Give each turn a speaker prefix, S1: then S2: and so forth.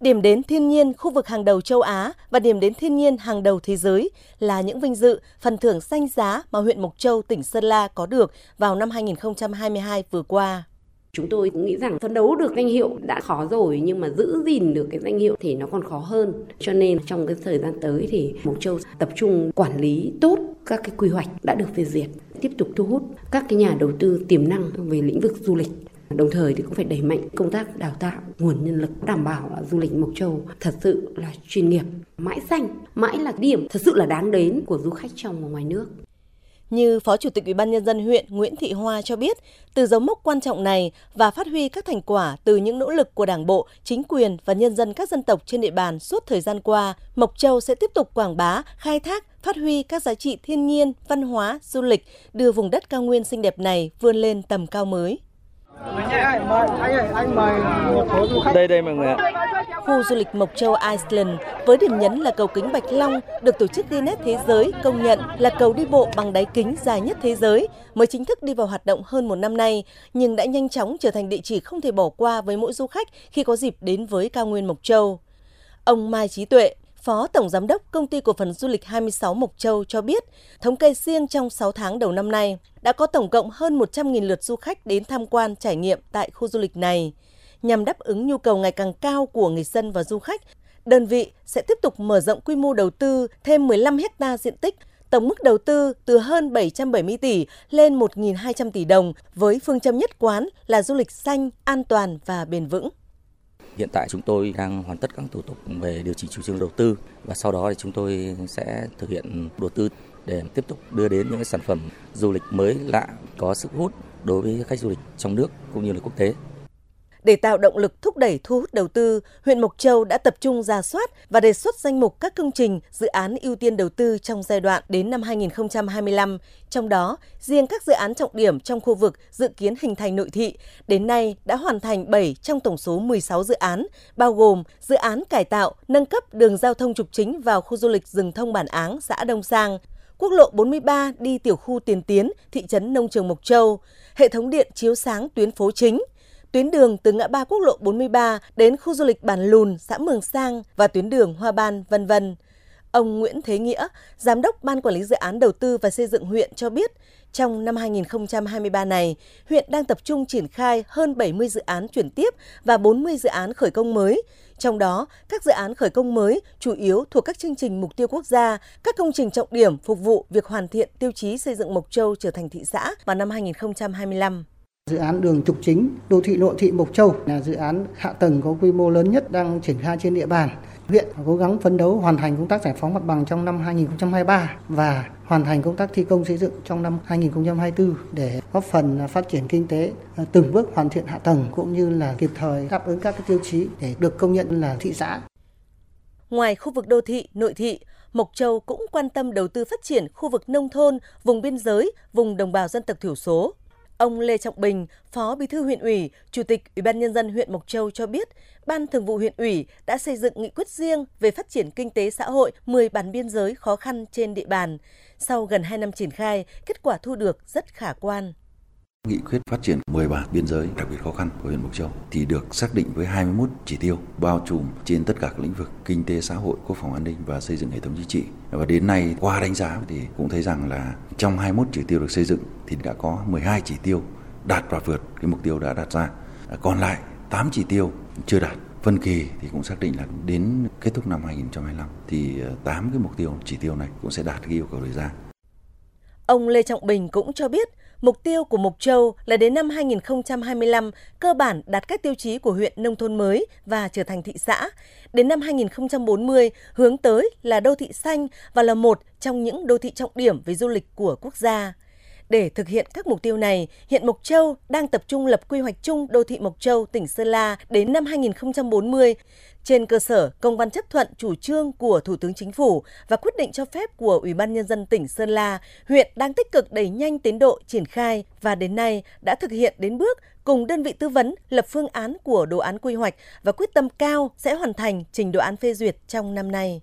S1: Điểm đến thiên nhiên khu vực hàng đầu châu Á và điểm đến thiên nhiên hàng đầu thế giới là những vinh dự, phần thưởng danh giá mà huyện Mộc Châu, tỉnh Sơn La có được vào năm 2022 vừa qua.
S2: Chúng tôi cũng nghĩ rằng phấn đấu được danh hiệu đã khó rồi nhưng mà giữ gìn được cái danh hiệu thì nó còn khó hơn. Cho nên trong cái thời gian tới thì Mộc Châu tập trung quản lý tốt các cái quy hoạch đã được phê duyệt, tiếp tục thu hút các cái nhà đầu tư tiềm năng về lĩnh vực du lịch Đồng thời thì cũng phải đẩy mạnh công tác đào tạo nguồn nhân lực đảm bảo là du lịch Mộc Châu thật sự là chuyên nghiệp, mãi xanh, mãi là điểm thật sự là đáng đến của du khách trong và ngoài nước.
S1: Như Phó Chủ tịch Ủy ban nhân dân huyện Nguyễn Thị Hoa cho biết, từ dấu mốc quan trọng này và phát huy các thành quả từ những nỗ lực của Đảng bộ, chính quyền và nhân dân các dân tộc trên địa bàn suốt thời gian qua, Mộc Châu sẽ tiếp tục quảng bá, khai thác, phát huy các giá trị thiên nhiên, văn hóa, du lịch, đưa vùng đất cao nguyên xinh đẹp này vươn lên tầm cao mới.
S3: Đây đây mọi người ạ.
S1: Khu du lịch Mộc Châu Iceland với điểm nhấn là cầu kính Bạch Long được tổ chức Guinness Thế giới công nhận là cầu đi bộ bằng đáy kính dài nhất thế giới, mới chính thức đi vào hoạt động hơn một năm nay, nhưng đã nhanh chóng trở thành địa chỉ không thể bỏ qua với mỗi du khách khi có dịp đến với cao nguyên Mộc Châu. Ông Mai Trí Tuệ, Phó Tổng Giám đốc Công ty Cổ phần Du lịch 26 Mộc Châu cho biết, thống kê riêng trong 6 tháng đầu năm nay, đã có tổng cộng hơn 100.000 lượt du khách đến tham quan trải nghiệm tại khu du lịch này. Nhằm đáp ứng nhu cầu ngày càng cao của người dân và du khách, đơn vị sẽ tiếp tục mở rộng quy mô đầu tư thêm 15 hecta diện tích, tổng mức đầu tư từ hơn 770 tỷ lên 1.200 tỷ đồng với phương châm nhất quán là du lịch xanh, an toàn và bền vững.
S3: Hiện tại chúng tôi đang hoàn tất các thủ tục về điều chỉnh chủ trương đầu tư và sau đó thì chúng tôi sẽ thực hiện đầu tư để tiếp tục đưa đến những sản phẩm du lịch mới lạ, có sức hút đối với khách du lịch trong nước cũng như là quốc tế.
S1: Để tạo động lực thúc đẩy thu hút đầu tư, huyện Mộc Châu đã tập trung ra soát và đề xuất danh mục các công trình, dự án ưu tiên đầu tư trong giai đoạn đến năm 2025. Trong đó, riêng các dự án trọng điểm trong khu vực dự kiến hình thành nội thị, đến nay đã hoàn thành 7 trong tổng số 16 dự án, bao gồm dự án cải tạo, nâng cấp đường giao thông trục chính vào khu du lịch rừng thông Bản Áng, xã Đông Sang, quốc lộ 43 đi tiểu khu Tiền Tiến, thị trấn Nông Trường Mộc Châu, hệ thống điện chiếu sáng tuyến phố chính, tuyến đường từ ngã ba quốc lộ 43 đến khu du lịch Bản Lùn, xã Mường Sang và tuyến đường Hoa Ban, vân vân. Ông Nguyễn Thế Nghĩa, Giám đốc Ban Quản lý Dự án Đầu tư và Xây dựng huyện cho biết, trong năm 2023 này, huyện đang tập trung triển khai hơn 70 dự án chuyển tiếp và 40 dự án khởi công mới. Trong đó, các dự án khởi công mới chủ yếu thuộc các chương trình mục tiêu quốc gia, các công trình trọng điểm phục vụ việc hoàn thiện tiêu chí xây dựng Mộc Châu trở thành thị xã vào năm 2025.
S4: Dự án đường trục chính đô thị nội thị Mộc Châu là dự án hạ tầng có quy mô lớn nhất đang triển khai trên địa bàn. Huyện cố gắng phấn đấu hoàn thành công tác giải phóng mặt bằng trong năm 2023 và hoàn thành công tác thi công xây dựng trong năm 2024 để góp phần phát triển kinh tế ờ, từng bước hoàn thiện hạ tầng cũng như là kịp thời đáp ứng các tiêu chí để được công nhận là thị xã.
S1: Ngoài khu vực đô thị, nội thị, Mộc Châu cũng quan tâm đầu tư phát triển khu vực nông thôn, vùng biên giới, vùng đồng bào dân tộc thiểu số. Ông Lê Trọng Bình, Phó Bí thư huyện ủy, Chủ tịch Ủy ban nhân dân huyện Mộc Châu cho biết, Ban Thường vụ huyện ủy đã xây dựng nghị quyết riêng về phát triển kinh tế xã hội 10 bản biên giới khó khăn trên địa bàn. Sau gần 2 năm triển khai, kết quả thu được rất khả quan.
S5: Nghị quyết phát triển 10 bản biên giới đặc biệt khó khăn của huyện Mộc Châu thì được xác định với 21 chỉ tiêu bao trùm trên tất cả các lĩnh vực kinh tế xã hội, quốc phòng an ninh và xây dựng hệ thống chính trị. Và đến nay qua đánh giá thì cũng thấy rằng là trong 21 chỉ tiêu được xây dựng thì đã có 12 chỉ tiêu đạt và vượt cái mục tiêu đã đặt ra. Còn lại 8 chỉ tiêu chưa đạt. Phân kỳ thì cũng xác định là đến kết thúc năm 2025 thì ờ, 8 cái mục tiêu chỉ tiêu này cũng sẽ đạt cái yêu cầu đề ra.
S1: Ông Lê Trọng Bình cũng cho biết Mục tiêu của Mộc Châu là đến năm 2025 cơ bản đạt các tiêu chí của huyện nông thôn mới và trở thành thị xã. Đến năm 2040 hướng tới là đô thị xanh và là một trong những đô thị trọng điểm về du lịch của quốc gia. Để thực hiện các mục tiêu này, hiện Mộc Châu đang tập trung lập quy hoạch chung đô thị Mộc Châu, tỉnh Sơn La đến năm 2040 trên cơ sở công văn chấp thuận chủ trương của Thủ tướng Chính phủ và quyết định cho phép của Ủy ban nhân dân tỉnh Sơn La, huyện đang tích cực đẩy nhanh tiến độ triển khai và đến nay đã thực hiện đến bước cùng đơn vị tư vấn lập phương án của đồ án quy hoạch và quyết tâm cao sẽ hoàn thành trình đồ án phê duyệt trong năm nay.